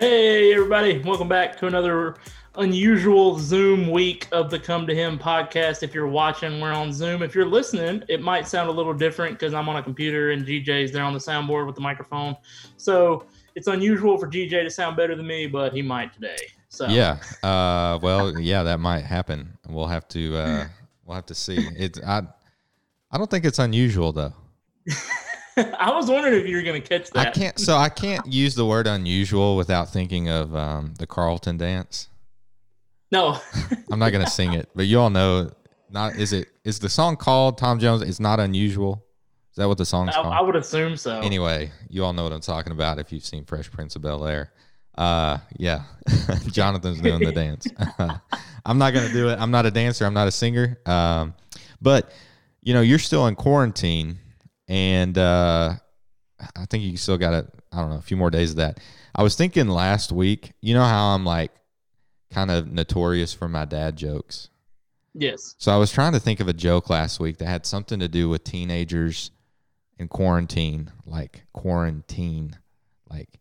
Hey, everybody. Welcome back to another unusual Zoom week of the Come to Him podcast. If you're watching, we're on Zoom. If you're listening, it might sound a little different because I'm on a computer and GJ's there on the soundboard with the microphone. So it's unusual for GJ to sound better than me, but he might today. So Yeah. Uh, well, yeah, that might happen. We'll have to. Uh, we'll have to see. It's. I. I don't think it's unusual though. I was wondering if you were going to catch that. I can't. So I can't use the word unusual without thinking of um, the Carlton dance. No. I'm not gonna sing it, but you all know. Not is it? Is the song called Tom Jones? It's not unusual. Is that what the song's I, called? I would assume so. Anyway, you all know what I'm talking about if you've seen Fresh Prince of Bel Air. Uh, yeah, Jonathan's doing the dance. I'm not gonna do it. I'm not a dancer. I'm not a singer. Um, but you know, you're still in quarantine, and uh, I think you still got a I don't know a few more days of that. I was thinking last week. You know how I'm like kind of notorious for my dad jokes. Yes. So I was trying to think of a joke last week that had something to do with teenagers in quarantine, like quarantine, like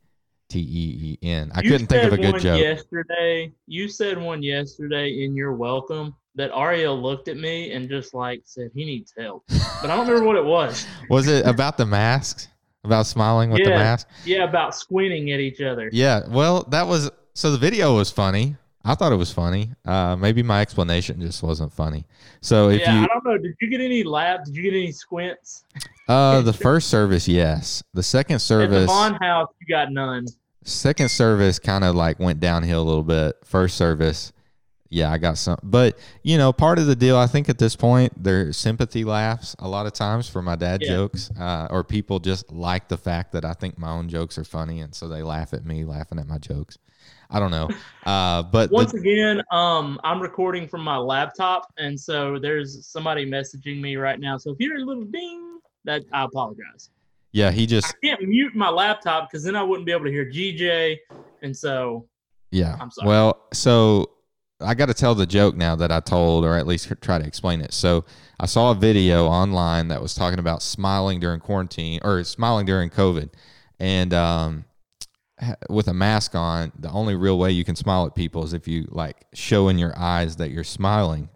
T E E N. I You couldn't think of a good joke. Yesterday, you said one yesterday in your welcome that Ariel looked at me and just like said he needs help, but I don't remember what it was. Was it about the masks? About smiling with the Yeah. mask? Yeah, about squinting at each other. Yeah. Well, that was so the video was funny. I thought it was funny. Uh, maybe my explanation just wasn't funny. So if yeah, you I don't know. Did you get any lab? Did you get any squints? uh the first service, yes. The second service, At the Vaughn house, you got none. second service kind of like went downhill a little bit. First service, yeah, I got some. But you know, part of the deal, I think at this point, there's sympathy laughs a lot of times for my dad Yeah. jokes, uh, or people just like the fact that I think my own jokes are funny, and so they laugh at me laughing at my jokes. I don't know, uh, but Once the, again, um, I'm recording from my laptop, and so there's somebody messaging me right now. So if you hear a little ding, that I apologize. yeah, he I just can't mute my laptop because then I wouldn't be able to hear GJ, and so Yeah. I'm sorry. Well, so I got to tell the joke now that I told, or at least try to explain it. So I saw a video online that was talking about smiling during quarantine or smiling during COVID. And um, with a mask on, the only real way you can smile at people is if you like show in your eyes that you're smiling.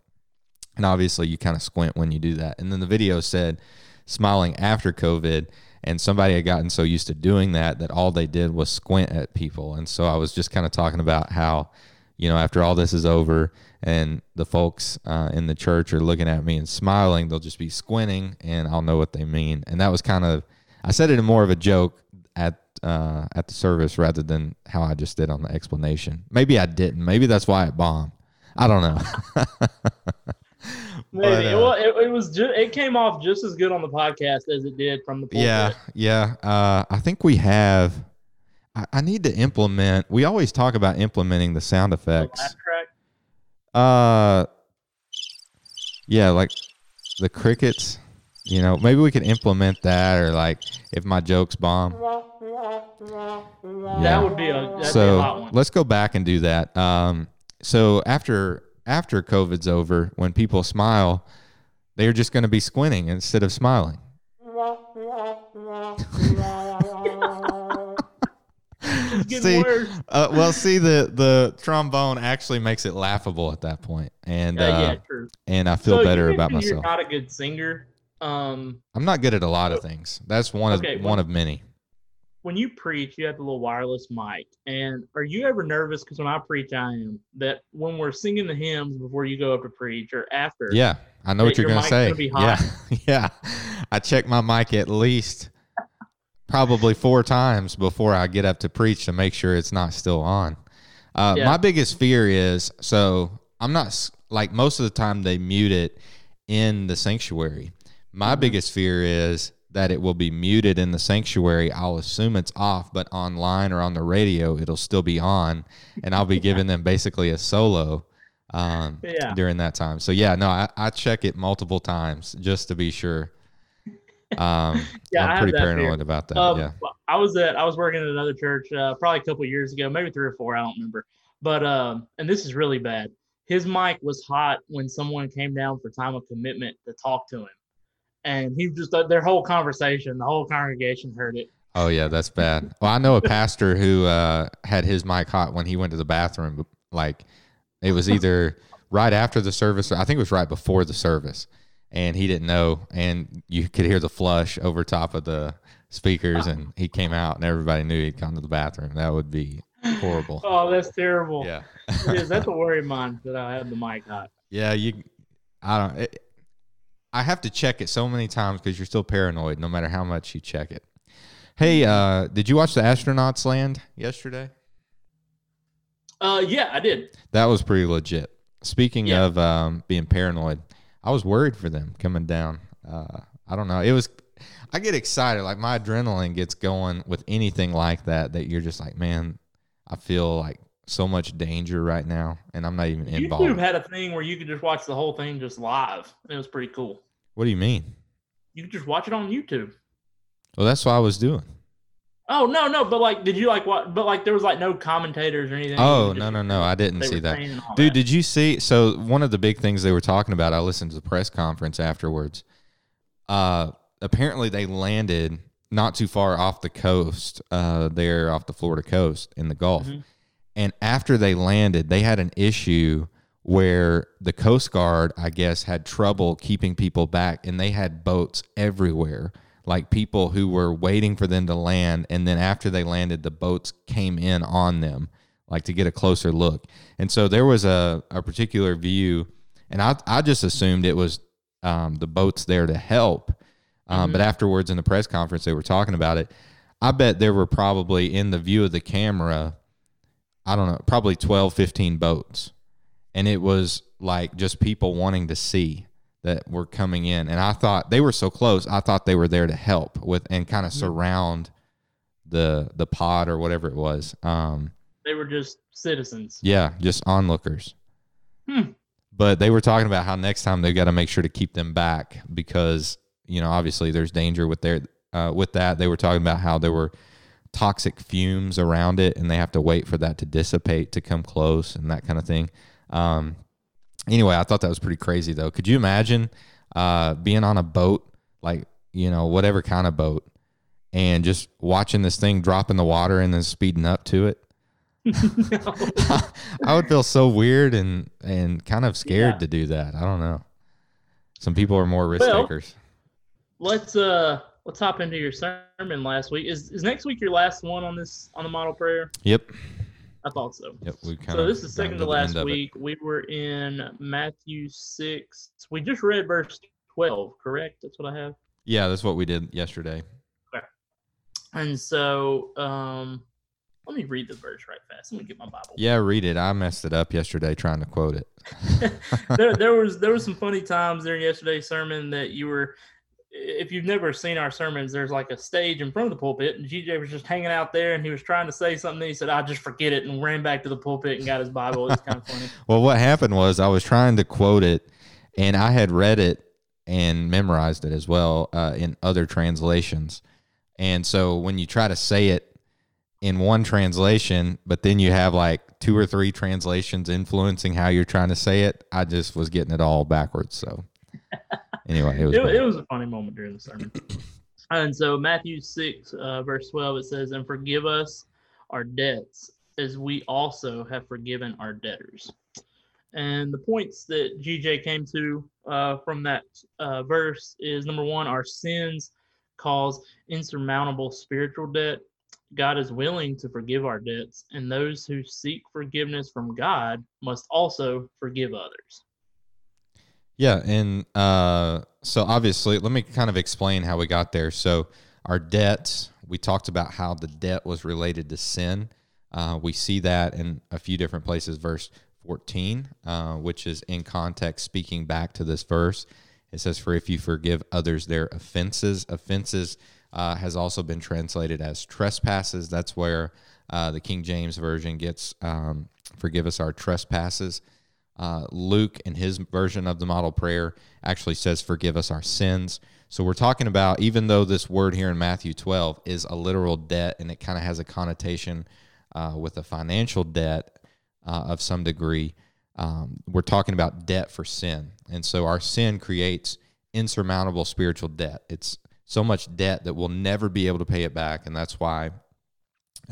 And obviously, you kind of squint when you do that. And then the video said smiling after COVID. And somebody had gotten so used to doing that that all they did was squint at people. And so I was just kind of talking about how, you know, after all this is over and the folks uh, in the church are looking at me and smiling, they'll just be squinting and I'll know what they mean. And that was kind of, I said it in more of a joke at uh, at the service rather than how I just did on the explanation. Maybe I didn't. Maybe that's why it bombed. I don't know. maybe But, uh, well, it, it was just it came off just as good on the podcast as it did from the pulpit. Yeah, yeah. Uh, I think we have. I, I need to implement. We always talk about implementing the sound effects. Uh, yeah, like the crickets. You know, maybe we could implement that, or like if my jokes bomb. That would be a that'd be a so hot one. let's go back and do that. Um, so after after COVID's over, when people smile, they're just going to be squinting instead of smiling. See. Uh, well, see, the the trombone actually makes it laughable at that point, and Uh, uh, yeah, and I feel So better about myself. You're not a good singer. Um, I'm not good at a lot of things. That's one of Okay, one of many. when you preach, you have the little wireless mic. And are you ever nervous? Because when I preach, I am that when we're singing the hymns before you go up to preach or after. Yeah, I know what you're your gonna say. gonna yeah, yeah. I check my mic at least probably four times before I get up to preach to make sure it's not still on. Uh, Yeah. My biggest fear is so I'm not like most of the time they mute it in the sanctuary. My Mhm. biggest fear is that it will be muted in the sanctuary. I'll assume it's off, but online or on the radio, it'll still be on, and I'll be giving them basically a solo um, Yeah. during that time. So yeah, no, I, I check it multiple times just to be sure. Um, Yeah, I I'm pretty that fear. about that. Um, yeah, I was at I was working at another church uh, probably a couple years ago, maybe three or four, I don't remember. But um, and this is really bad. His mic was hot when someone came down for time of commitment to talk to him, and he just uh, their whole conversation, the whole congregation heard it. Oh yeah, that's bad. Well, I know a pastor who uh, had his mic hot when he went to the bathroom. Like it was either right after the service, or I think it was right before the service, and he didn't know, and you could hear the flush over top of the speakers, and he came out, and everybody knew he'd gone to the bathroom. That would be horrible. Oh, that's terrible. Yeah, is. That's a worry of mine that I have the mic hot. yeah. You, I don't. It, I have to check it so many times because you're still paranoid, no matter how much you check it. Hey, uh, did you watch the astronauts land yesterday? Uh, yeah, I did. That was pretty legit. Speaking Yeah. of um, being paranoid, I was worried for them coming down. Uh, I don't know. It was. I get excited. Like my adrenaline gets going with anything like that. That you're just like, man, I feel like so much danger right now, and I'm not even YouTube involved. had a thing where you could just watch the whole thing just live. It was pretty cool. What do you mean? You could just watch it on YouTube. Well, that's what I was doing. Oh no, no, but like, did you like what? But like, there was like no commentators or anything. Oh no no no! I didn't see that. saying and all Dude, that. did you see? So one of the big things they were talking about, I listened to the press conference afterwards. Uh, apparently they landed not too far off the coast, uh, there off the Florida coast in the Gulf, Mhm. and after they landed, they had an issue where the Coast Guard, I guess, had trouble keeping people back, and they had boats everywhere. Like people who were waiting for them to land, and then after they landed, the boats came in on them like to get a closer look. And so there was a, a particular view, and I, I just assumed it was um, the boats there to help. Um, Mhm. But afterwards in the press conference, they were talking about it. I bet there were probably in the view of the camera, I don't know, probably 12, 15 boats. And it was like just people wanting to see that were coming in. And I thought they were so close, I thought they were there to help with and kind of Mhm. surround the the pod or whatever it was. Um, They were just citizens. yeah, just onlookers. Hmm. But they were talking about how next time they've got to make sure to keep them back because you know obviously there's danger with their uh, with that. They were talking about how there were toxic fumes around it, and they have to wait for that to dissipate to come close and that kind of thing. Um, anyway, I thought that was pretty crazy though. Could you imagine uh, being on a boat, like you know whatever kind of boat, and just watching this thing drop in the water and then speeding up to it? I would feel so weird and and kind of scared Yeah. to do that. I don't know. Some people are more risk Well- takers. let's uh let's hop into your sermon last week. Is is next week your last one on this on the model prayer? Yep. I thought so. Yep. We kind So this is second to down the end last week. We were in Matthew six. We just read verse twelve, correct? That's what I have. Yeah, that's what we did yesterday. Okay. And so um let me read the verse right fast. Let me get my Bible. Yeah, read it. I messed it up yesterday trying to quote it. there, there was there was some funny times during yesterday's sermon that you were if you've never seen our sermons there's like a stage in front of the pulpit and gj was just hanging out there and he was trying to say something he said i just forget it and ran back to the pulpit and got his bible it's kind of funny Well, what happened was I was trying to quote it, and I had read it and memorized it as well uh, in other translations. And so when you try to say it in one translation, but then you have like two or three translations influencing how you're trying to say it, I just was getting it all backwards. So anyway, it was. it, it was a funny moment during the sermon. And so matthew 6 uh, verse 12 it says and forgive us our debts as we also have forgiven our debtors. And the points that gj came to uh, from that uh, verse is number one our sins cause insurmountable spiritual debt. God is willing to forgive our debts and those who seek forgiveness from god must also forgive others Yeah, and uh, so obviously, let me kind of explain how we got there. So, our debts, we talked about how the debt was related to sin. Uh, we see that in a few different places. Verse 14, uh, which is in context speaking back to this verse. It says, For if you forgive others their offenses, offenses uh, has also been translated as trespasses. That's where uh, the King James Version gets, um, Forgive us our trespasses. Uh, Luke, in his version of the model prayer, actually says, Forgive us our sins. So we're talking about, even though this word here in Matthew 12 is a literal debt and it kind of has a connotation uh, with a financial debt uh, of some degree, um, we're talking about debt for sin. And so our sin creates insurmountable spiritual debt. It's so much debt that we'll never be able to pay it back, and that's why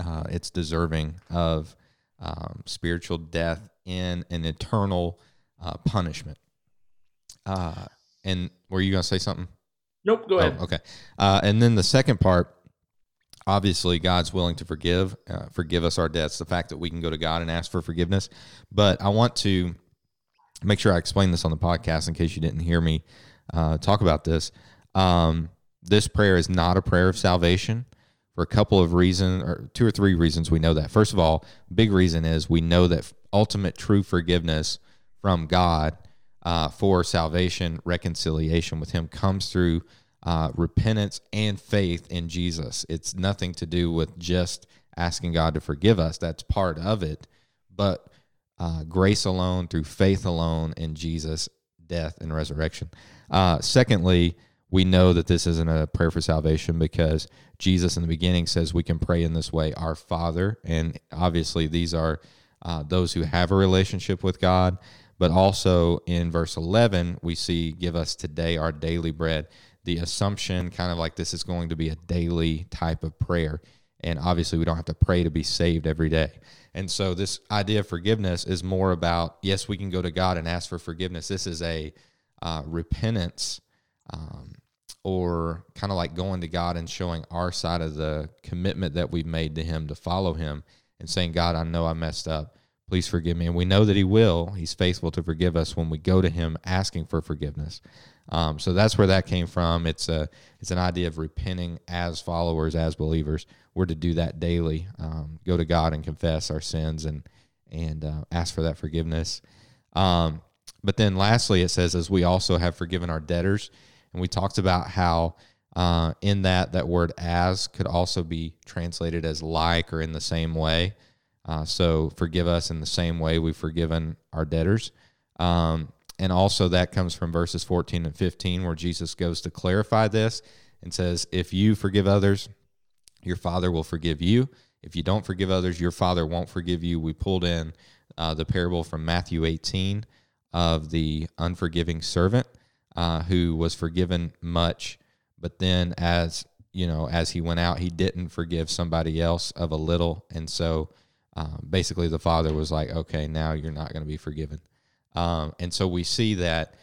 uh, it's deserving of um, spiritual death in an eternal uh, punishment. Uh, and were you going to say something? Nope. Go ahead. Oh, okay. Uh, and then the second part, obviously, God's willing to forgive, uh, forgive us our debts. The fact that we can go to God and ask for forgiveness. But I want to make sure I explain this on the podcast in case you didn't hear me uh, talk about this. Um, this prayer is not a prayer of salvation for a couple of reasons, or two or three reasons. We know that. First of all, big reason is we know that ultimate true forgiveness from God uh, for salvation, reconciliation with Him comes through uh, repentance and faith in Jesus. It's nothing to do with just asking God to forgive us. That's part of it. But uh, grace alone, through faith alone in Jesus' death and resurrection. Uh, secondly, we know that this isn't a prayer for salvation because Jesus in the beginning says we can pray in this way, Our Father. And obviously, these are uh, those who have a relationship with God. But also in verse 11, we see, Give us today our daily bread. The assumption, kind of like this is going to be a daily type of prayer. And obviously, we don't have to pray to be saved every day. And so, this idea of forgiveness is more about yes, we can go to God and ask for forgiveness. This is a uh, repentance um, or kind of like going to God and showing our side of the commitment that we've made to Him to follow Him and saying, God, I know I messed up please forgive me. And we know that He will. He's faithful to forgive us when we go to Him asking for forgiveness. Um, so that's where that came from. It's a it's an idea of repenting as followers, as believers. We're to do that daily. Um, go to God and confess our sins and and uh, ask for that forgiveness. Um, but then lastly, it says, as we also have forgiven our debtors, and we talked about how uh, in that that word as could also be translated as like or in the same way. Uh, so forgive us in the same way we've forgiven our debtors. Um, and also that comes from verses 14 and 15, where Jesus goes to clarify this and says, If you forgive others, your Father will forgive you. If you don't forgive others, your Father won't forgive you. We pulled in uh, the parable from Matthew 18 of the unforgiving servant uh, who was forgiven much, but then as you know, as he went out, he didn't forgive somebody else of a little, and so um, basically, the father was like, okay, now you're not going to be forgiven. Um, and so we see that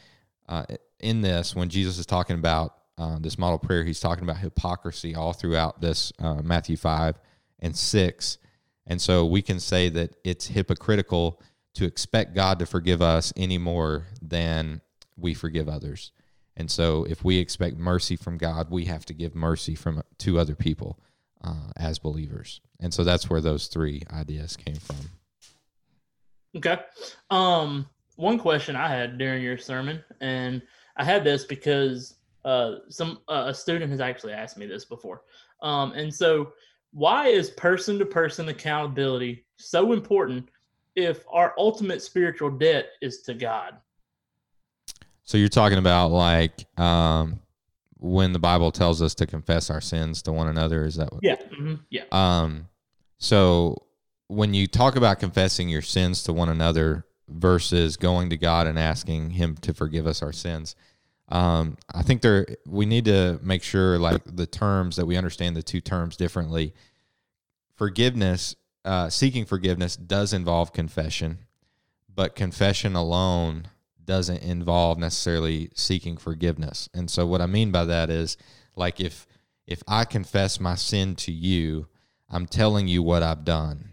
uh, in this, when Jesus is talking about uh, this model prayer, he's talking about hypocrisy all throughout this uh, Matthew 5 and 6. And so we can say that it's hypocritical to expect God to forgive us any more than we forgive others. And so if we expect mercy from God, we have to give mercy from to other people uh, as believers. And so that's where those three ideas came from. Okay. Um, one question I had during your sermon, and I had this because uh, some uh, a student has actually asked me this before. Um, and so, why is person to person accountability so important if our ultimate spiritual debt is to God? So you're talking about like um, when the Bible tells us to confess our sins to one another. Is that what? Yeah. Mm-hmm. Yeah. Um, so when you talk about confessing your sins to one another versus going to God and asking Him to forgive us our sins, um, I think there we need to make sure like the terms that we understand the two terms differently. Forgiveness, uh, seeking forgiveness, does involve confession, but confession alone doesn't involve necessarily seeking forgiveness. And so what I mean by that is like if if I confess my sin to you, I'm telling you what I've done.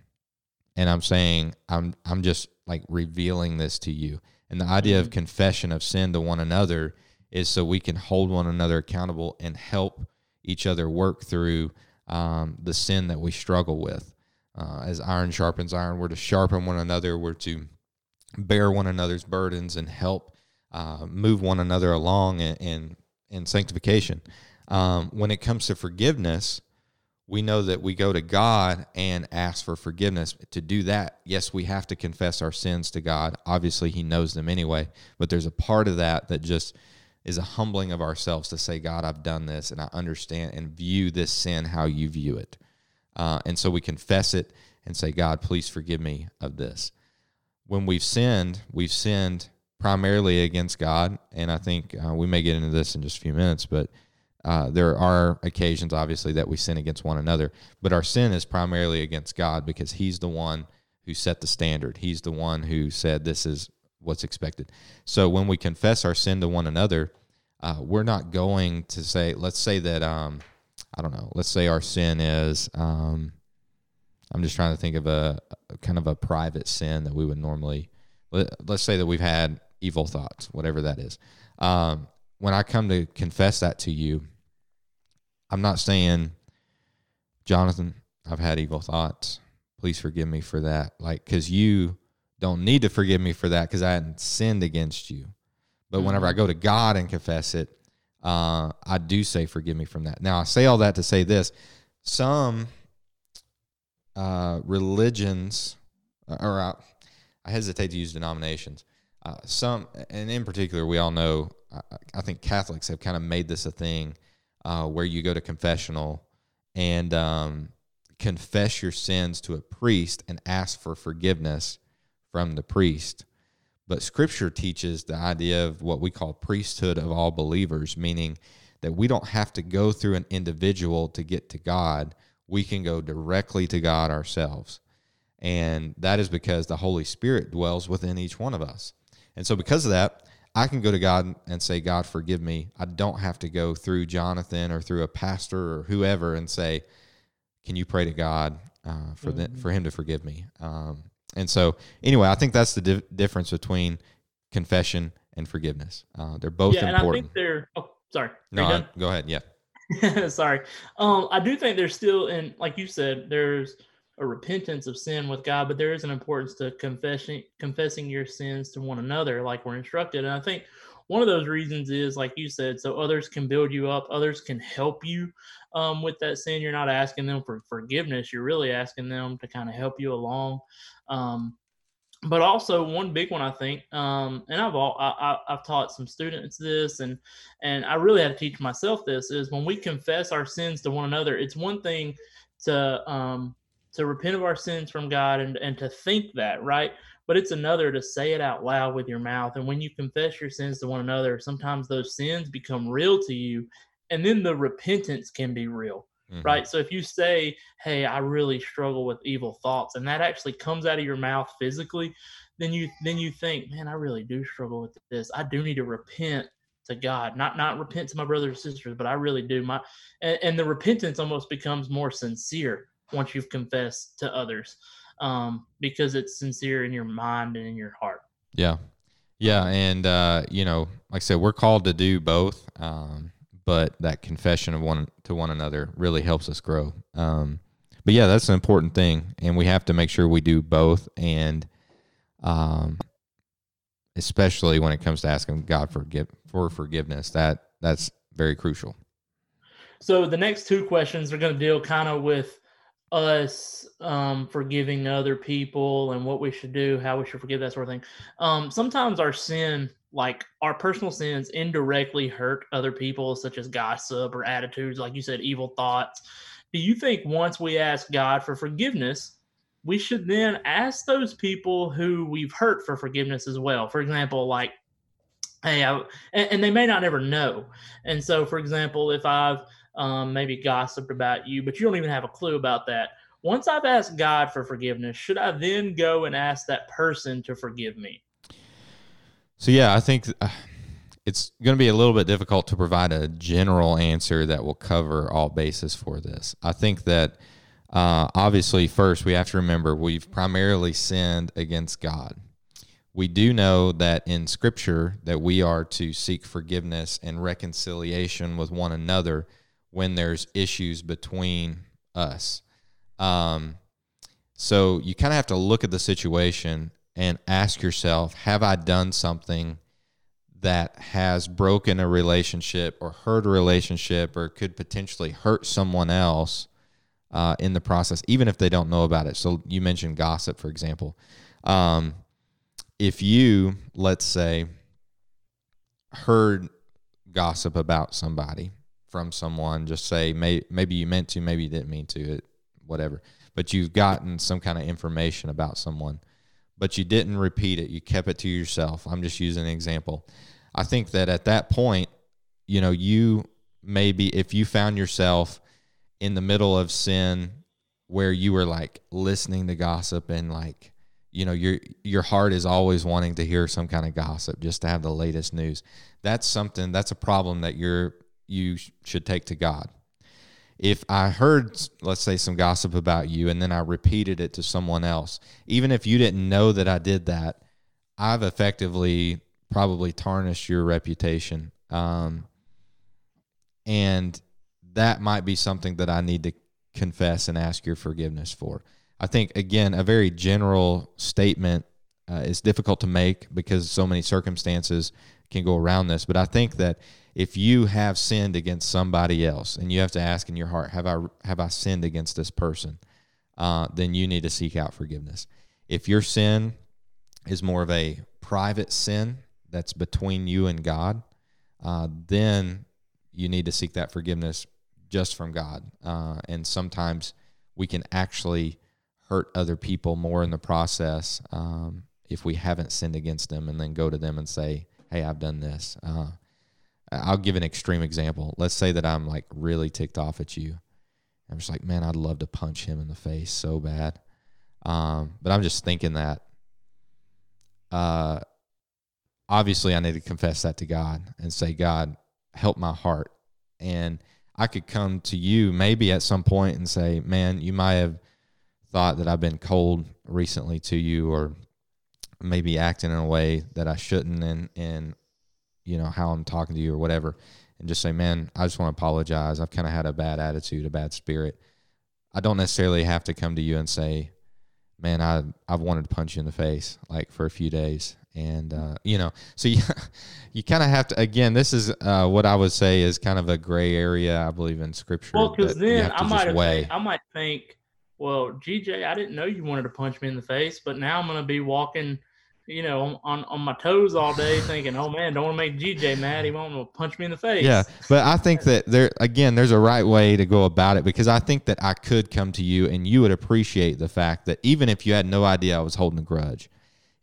And I'm saying I'm I'm just like revealing this to you. And the idea mm-hmm. of confession of sin to one another is so we can hold one another accountable and help each other work through um, the sin that we struggle with. Uh, as iron sharpens iron, we're to sharpen one another. We're to bear one another's burdens and help uh, move one another along in, in, in sanctification. Um, when it comes to forgiveness, we know that we go to God and ask for forgiveness. To do that, yes, we have to confess our sins to God. Obviously, He knows them anyway, but there's a part of that that just is a humbling of ourselves to say, God, I've done this and I understand and view this sin how you view it. Uh, and so we confess it and say, God, please forgive me of this when we've sinned, we've sinned primarily against God. And I think uh, we may get into this in just a few minutes, but uh, there are occasions, obviously, that we sin against one another, but our sin is primarily against God because He's the one who set the standard. He's the one who said this is what's expected. So when we confess our sin to one another, uh, we're not going to say, let's say that, um, I don't know, let's say our sin is, um, I'm just trying to think of a, a, kind of a private sin that we would normally, let, us say that we've had evil thoughts, whatever that is. Um, when I come to confess that to you, I'm not saying, Jonathan, I've had evil thoughts. Please forgive me for that. Like, because you don't need to forgive me for that because I hadn't sinned against you. But mm-hmm. whenever I go to God and confess it, uh, I do say, forgive me from that. Now, I say all that to say this some uh, religions, or I, I, hesitate to use denominations, uh, some, and in particular, we all know, I, I think Catholics have kind of made this a thing uh, where you go to confessional and um, confess your sins to a priest and ask for forgiveness from the priest. But scripture teaches the idea of what we call priesthood of all believers, meaning that we don't have to go through an individual to get to God. We can go directly to God ourselves. And that is because the Holy Spirit dwells within each one of us. And so, because of that, I can go to God and say, God, forgive me. I don't have to go through Jonathan or through a pastor or whoever and say, Can you pray to God uh, for, mm-hmm. the, for him to forgive me? Um, and so, anyway, I think that's the di- difference between confession and forgiveness. Uh, they're both yeah, important. and I think they're. Oh, sorry. No, I, go ahead. Yeah. sorry. Um, I do think there's still, in like you said, there's a repentance of sin with God, but there is an importance to confessing confessing your sins to one another, like we're instructed. And I think one of those reasons is, like you said, so others can build you up, others can help you um, with that sin. You're not asking them for forgiveness; you're really asking them to kind of help you along. Um, but also one big one I think, um, and I've all I, have taught some students this, and and I really had to teach myself this is when we confess our sins to one another. It's one thing to um, to repent of our sins from God and and to think that right, but it's another to say it out loud with your mouth. And when you confess your sins to one another, sometimes those sins become real to you, and then the repentance can be real mm-hmm. right? So if you say, "Hey, I really struggle with evil thoughts," and that actually comes out of your mouth physically, then you then you think, "Man, I really do struggle with this. I do need to repent to God, not not repent to my brothers and sisters, but I really do." My and, and the repentance almost becomes more sincere once you've confessed to others, um, because it's sincere in your mind and in your heart. Yeah, yeah, and uh, you know, like I said, we're called to do both. Um, but that confession of one to one another really helps us grow. Um, but yeah, that's an important thing, and we have to make sure we do both, and um, especially when it comes to asking God for give, for forgiveness, that that's very crucial. So the next two questions are going to deal kind of with us um, forgiving other people and what we should do, how we should forgive that sort of thing. Um, sometimes our sin like our personal sins indirectly hurt other people, such as gossip or attitudes, like you said, evil thoughts. Do you think once we ask God for forgiveness, we should then ask those people who we've hurt for forgiveness as well? For example, like, hey, I, and, and, they may not ever know. And so, for example, if I've um, maybe gossiped about you, but you don't even have a clue about that. Once I've asked God for forgiveness, should I then go and ask that person to forgive me? So yeah, I think uh, it's going to be a little bit difficult to provide a general answer that will cover all bases for this. I think that uh, obviously, first we have to remember we've primarily sinned against God. We do know that in Scripture that we are to seek forgiveness and reconciliation with one another when there's issues between us. Um, so you kind of have to look at the situation and ask yourself have I done something that has broken a relationship or hurt a relationship or could potentially hurt someone else uh, in the process, even if they don't know about it? So you mentioned gossip, for example. Um, if you, let's say, heard gossip about somebody from someone, just say may, maybe you meant to, maybe you didn't mean to, it, whatever, but you've gotten some kind of information about someone but you didn't repeat it. You kept it to yourself. I'm just using an example. I think that at that point, you know, you maybe if you found yourself in the middle of sin where you were like listening to gossip and like you know your your heart is always wanting to hear some kind of gossip just to have the latest news that's something that's a problem that you're you should take to god if i heard let's say some gossip about you and then i repeated it to someone else even if you didn't know that i did that i've effectively probably tarnished your reputation um, and that might be something that i need to confess and ask your forgiveness for. I think, again, a very general statement uh, is difficult to make because so many circumstances can go around this. But I think that if you have sinned against somebody else and you have to ask in your heart, have I, have I sinned against this person? Uh, then you need to seek out forgiveness. If your sin is more of a private sin that's between you and God, uh, then you need to seek that forgiveness just from God. Uh, and sometimes we can actually hurt other people more in the process um, if we haven't sinned against them and then go to them and say, Hey, I've done this. I'll give an extreme example. Let's say that I'm like really ticked off at you. I'm just like, man, I'd love to punch him in the face so bad. Um, but I'm just thinking that uh, obviously I need to confess that to God and say, God, help my heart. And I could come to you maybe at some point and say, man, you might have thought that I've been cold recently to you or maybe acting in a way that I shouldn't and and you know how I'm talking to you or whatever and just say, "Man, I just want to apologize. I've kind of had a bad attitude, a bad spirit." I don't necessarily have to come to you and say, "Man, I I've wanted to punch you in the face like for a few days." and uh, you know so you, you kind of have to again this is uh, what i would say is kind of a gray area i believe in scripture well because then i might think, i might think well gj i didn't know you wanted to punch me in the face but now i'm going to be walking you know on, on my toes all day thinking oh man don't want to make gj mad he won't punch me in the face yeah but i think that there again there's a right way to go about it because i think that i could come to you and you would appreciate the fact that even if you had no idea i was holding a grudge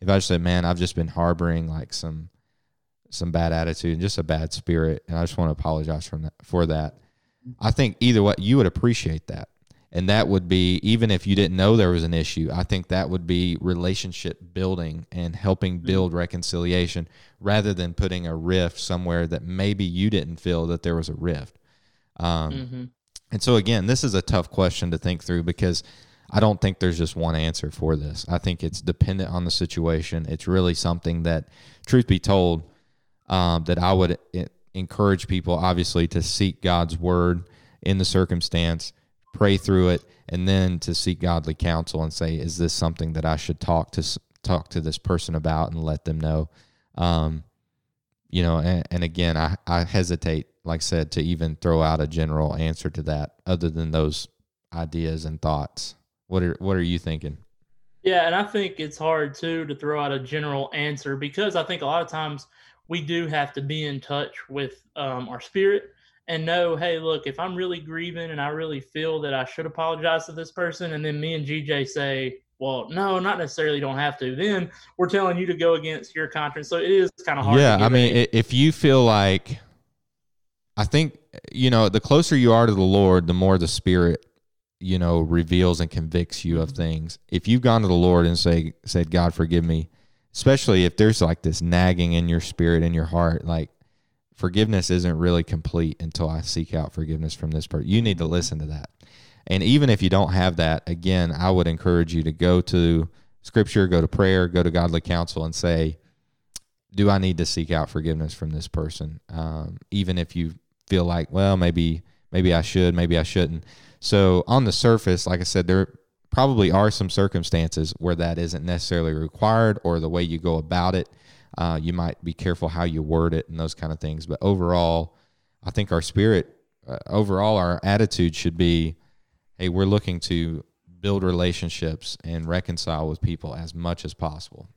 if I just said, man, I've just been harboring like some some bad attitude and just a bad spirit, and I just want to apologize from that for that. I think either way, you would appreciate that, and that would be even if you didn't know there was an issue. I think that would be relationship building and helping mm-hmm. build reconciliation rather than putting a rift somewhere that maybe you didn't feel that there was a rift. Um, mm-hmm. And so again, this is a tough question to think through because I don't think there's just one answer for this. I think it's dependent on the situation. It's really something that, truth be told, um, that I would encourage people, obviously, to seek God's word in the circumstance, pray through it, and then to seek godly counsel and say, "Is this something that I should talk to talk to this person about and let them know?" Um, you know, and, and again, I, I hesitate, like I said, to even throw out a general answer to that, other than those ideas and thoughts. What are what are you thinking? Yeah, and I think it's hard too to throw out a general answer because I think a lot of times we do have to be in touch with um, our spirit and know, hey, look, if I'm really grieving and I really feel that I should apologize to this person, and then me and GJ say, well, no, not necessarily don't have to. Then we're telling you to go against your conscience. So it is kind of hard. Yeah, I mean, if you feel like, I think you know, the closer you are to the Lord, the more the Spirit you know reveals and convicts you of things if you've gone to the lord and say said god forgive me especially if there's like this nagging in your spirit in your heart like forgiveness isn't really complete until i seek out forgiveness from this person. You need to listen to that. And even if you don't have that again i would encourage you to go to scripture go to prayer go to godly counsel and say do i need to seek out forgiveness from this person? Um, even if you feel like well maybe maybe i should maybe i shouldn't. So on the surface, like I said, there probably are some circumstances where that isn't necessarily required or the way you go about it. Uh, you might be careful how you word it and those kind of things. But overall, I think our spirit, uh, overall, our attitude should be hey, we're looking to build relationships and reconcile with people as much as possible.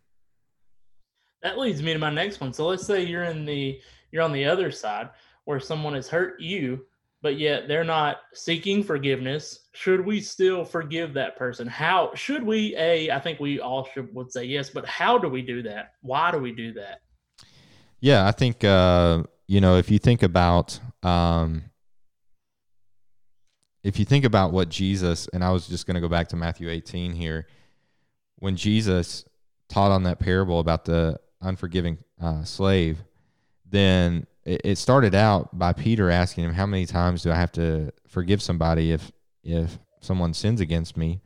That leads me to my next one. So let's say you're in the you're on the other side where someone has hurt you but yet they're not seeking forgiveness. Should we still forgive that person? How should we a i think we all should would say yes but how do we do that? Why do we do that? Yeah i think uh you know if you think about um if you think about what Jesus, and I was just going to go back to Matthew 18 here, when Jesus taught on that parable about the unforgiving uh, slave, then it, it started out by Peter asking him, "How many times do I have to forgive somebody if if someone sins against me?"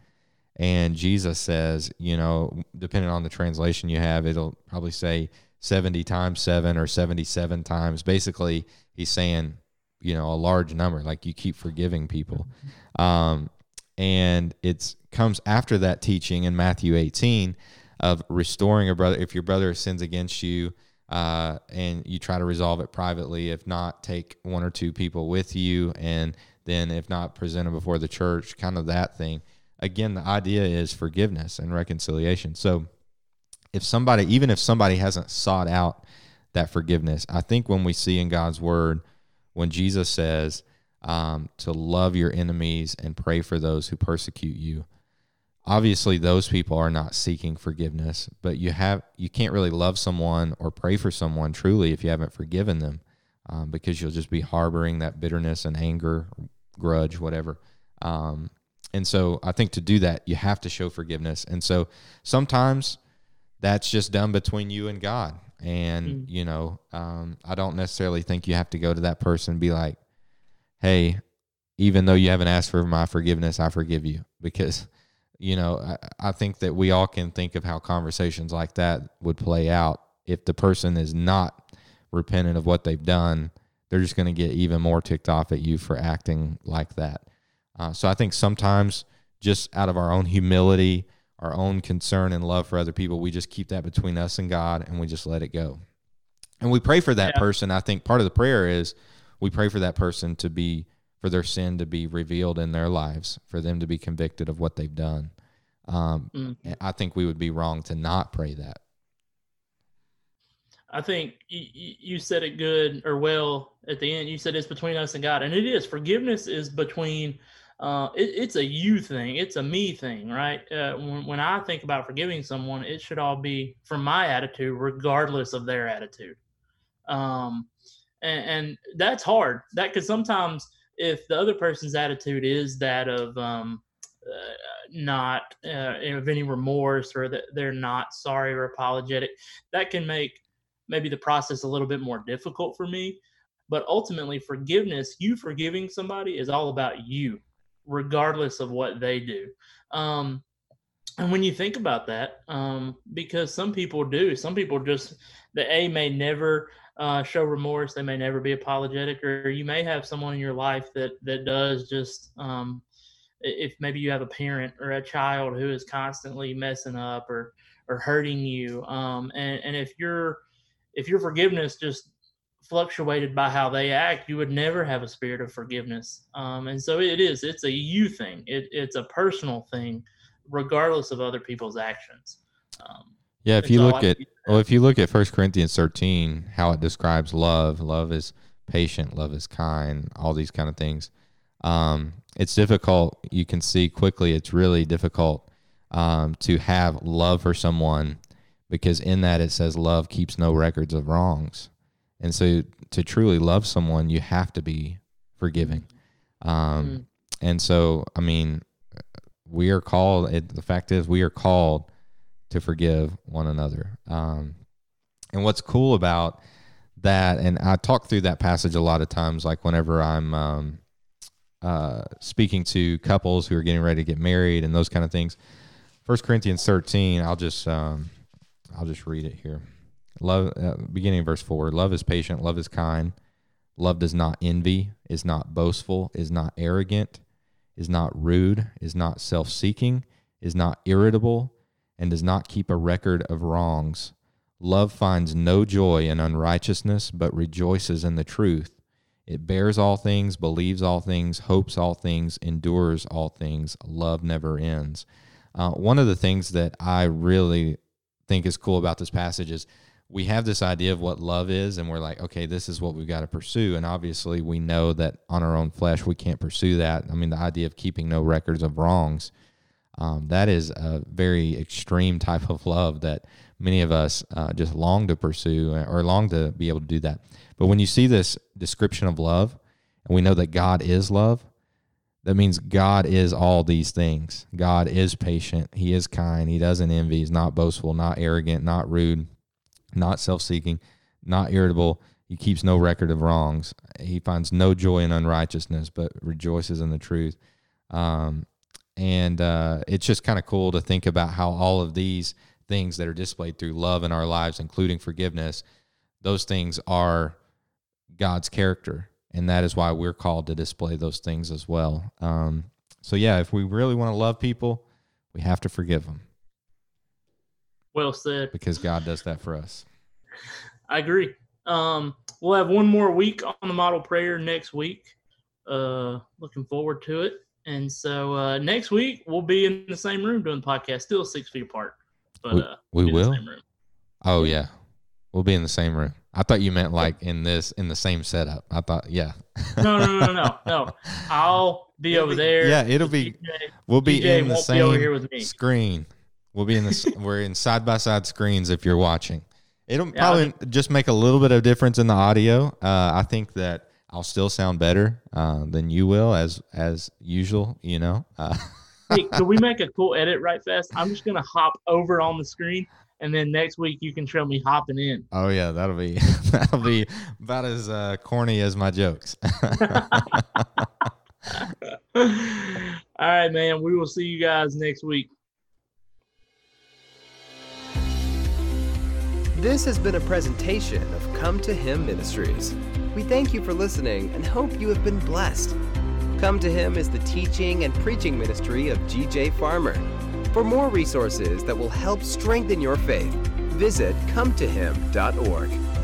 And Jesus says, you know, depending on the translation you have, it'll probably say 70 times seven or 77 times. Basically, he's saying, you know, a large number, like you keep forgiving people. Um, and it comes after that teaching in Matthew 18 of restoring a brother. If your brother sins against you, uh, and you try to resolve it privately. If not, take one or two people with you, and then if not, present them before the church. Kind of that thing again, the idea is forgiveness and reconciliation. So if somebody, even if somebody hasn't sought out that forgiveness, I think when we see in God's word, when Jesus says um, to love your enemies and pray for those who persecute you, obviously those people are not seeking forgiveness, but you have you can't really love someone or pray for someone truly if you haven't forgiven them, um, because you'll just be harboring that bitterness and anger, grudge, whatever. Um, and so I think to do that, you have to show forgiveness. And so sometimes that's just done between you and God. And, mm. you know, um, I don't necessarily think you have to go to that person and be like, hey, even though you haven't asked for my forgiveness, I forgive you. Because, you know, I, I think that we all can think of how conversations like that would play out. If the person is not repentant of what they've done, they're just going to get even more ticked off at you for acting like that. Uh, so I think sometimes just out of our own humility, our own concern and love for other people, we just keep that between us and God and we just let it go. And we pray for that yeah. person. I think part of the prayer is we pray for that person to be, for their sin to be revealed in their lives, for them to be convicted of what they've done. Um, mm-hmm. I think we would be wrong to not pray that. I think you, you said it good or well at the end. You said it's between us and God, and it is. Forgiveness is between uh, it, it's a you thing. It's a me thing, right? Uh, when, when I think about forgiving someone, it should all be from my attitude, regardless of their attitude. Um, and, and that's hard. That could sometimes, if the other person's attitude is that of um, uh, not uh, of any remorse or that they're not sorry or apologetic, that can make maybe the process a little bit more difficult for me. But ultimately, forgiveness, you forgiving somebody, is all about you regardless of what they do. Um, and when you think about that, um, because some people do, some people just the A may never uh, show remorse, they may never be apologetic, or you may have someone in your life that that does just. Um, if maybe you have a parent or a child who is constantly messing up or or hurting you, um, and and if your if your forgiveness just fluctuated by how they act, you would never have a spirit of forgiveness. Um, and so it is. It's a you thing. It, it's a personal thing, regardless of other people's actions. Um, yeah, if you look at well, if you look at First Corinthians thirteen, how it describes love, love is patient, love is kind, all these kind of things. Um, it's difficult. You can see quickly. It's really difficult um, to have love for someone because in that it says love keeps no records of wrongs. And so to truly love someone, you have to be forgiving. Um, mm And so, I mean, we are called, it, the fact is, we are called to forgive one another. Um, and what's cool about that, and I talk through that passage a lot of times, like whenever I'm um, uh, speaking to couples who are getting ready to get married and those kind of things. First Corinthians 13, I'll just, um, I'll just read it here. Love, uh, beginning of verse 4 love is patient, love is kind. Love does not envy, is not boastful, is not arrogant, is not rude, is not self seeking, is not irritable, and does not keep a record of wrongs. Love finds no joy in unrighteousness, but rejoices in the truth. It bears all things, believes all things, hopes all things, endures all things. Love never ends. Uh, one of the things that I really think is cool about this passage is we have this idea of what love is and we're like okay this is what we've got to pursue and obviously we know that on our own flesh we can't pursue that i mean the idea of keeping no records of wrongs um, that is a very extreme type of love that many of us uh, just long to pursue or long to be able to do that but when you see this description of love and we know that god is love that means God is all these things. God is patient. He is kind. He doesn't envy. He's not boastful, not arrogant, not rude, not self seeking, not irritable. He keeps no record of wrongs. He finds no joy in unrighteousness, but rejoices in the truth. Um, and uh, it's just kind of cool to think about how all of these things that are displayed through love in our lives, including forgiveness, those things are God's character. And that is why we're called to display those things as well. Um, so, yeah, if we really want to love people, we have to forgive them. Well said. Because God does that for us. I agree. Um, we'll have one more week on the model prayer next week. Uh, looking forward to it. And so uh, next week we'll be in the same room doing the podcast, still six feet apart. But we, uh, we will. Oh yeah, we'll be in the same room. I thought you meant like in this in the same setup. I thought yeah. no, no, no, no, no. I'll be over there. Yeah, it'll be. GJ, we'll be GJ in the same over here with me. screen. We'll be in the. we're in side by side screens if you're watching. It'll yeah, probably just make a little bit of difference in the audio. Uh, I think that I'll still sound better uh, than you will, as as usual. You know. Uh, hey, can we make a cool edit right fast? I'm just gonna hop over on the screen, and then next week you can show me hopping in. Oh yeah, that'll be that'll be about as uh, corny as my jokes. All right, man. We will see you guys next week. This has been a presentation of Come to Him Ministries. We thank you for listening and hope you have been blessed. Come to Him is the teaching and preaching ministry of G.J. Farmer. For more resources that will help strengthen your faith, visit cometohim.org.